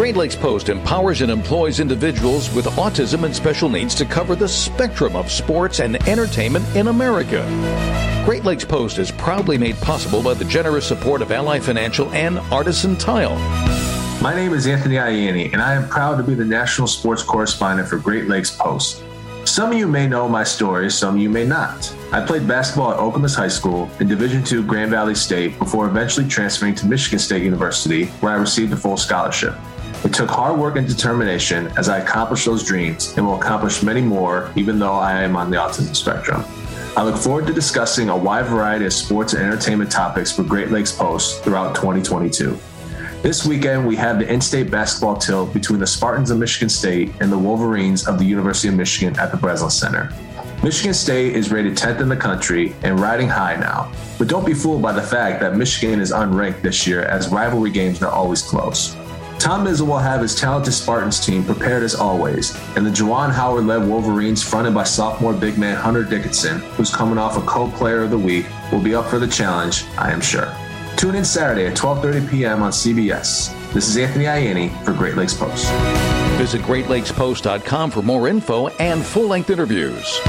Great Lakes Post empowers and employs individuals with autism and special needs to cover the spectrum of sports and entertainment in America. Great Lakes Post is proudly made possible by the generous support of Ally Financial and Artisan Tile. My name is Anthony Ianni, and I am proud to be the national sports correspondent for Great Lakes Post. Some of you may know my story, some of you may not. I played basketball at Okemos High School in Division II Grand Valley State before eventually transferring to Michigan State University, where I received a full scholarship. It took hard work and determination as I accomplished those dreams and will accomplish many more, even though I am on the autism spectrum. I look forward to discussing a wide variety of sports and entertainment topics for Great Lakes Post throughout 2022. This weekend, we have the in state basketball tilt between the Spartans of Michigan State and the Wolverines of the University of Michigan at the Breslin Center. Michigan State is rated 10th in the country and riding high now. But don't be fooled by the fact that Michigan is unranked this year as rivalry games are always close. Tom Izzo will have his talented Spartans team prepared as always, and the Juwan Howard led Wolverines, fronted by sophomore big man Hunter Dickinson, who's coming off a co player of the week, will be up for the challenge, I am sure. Tune in Saturday at 12:30 p.m. on CBS. This is Anthony Ianni for Great Lakes Post. Visit greatlakespost.com for more info and full-length interviews.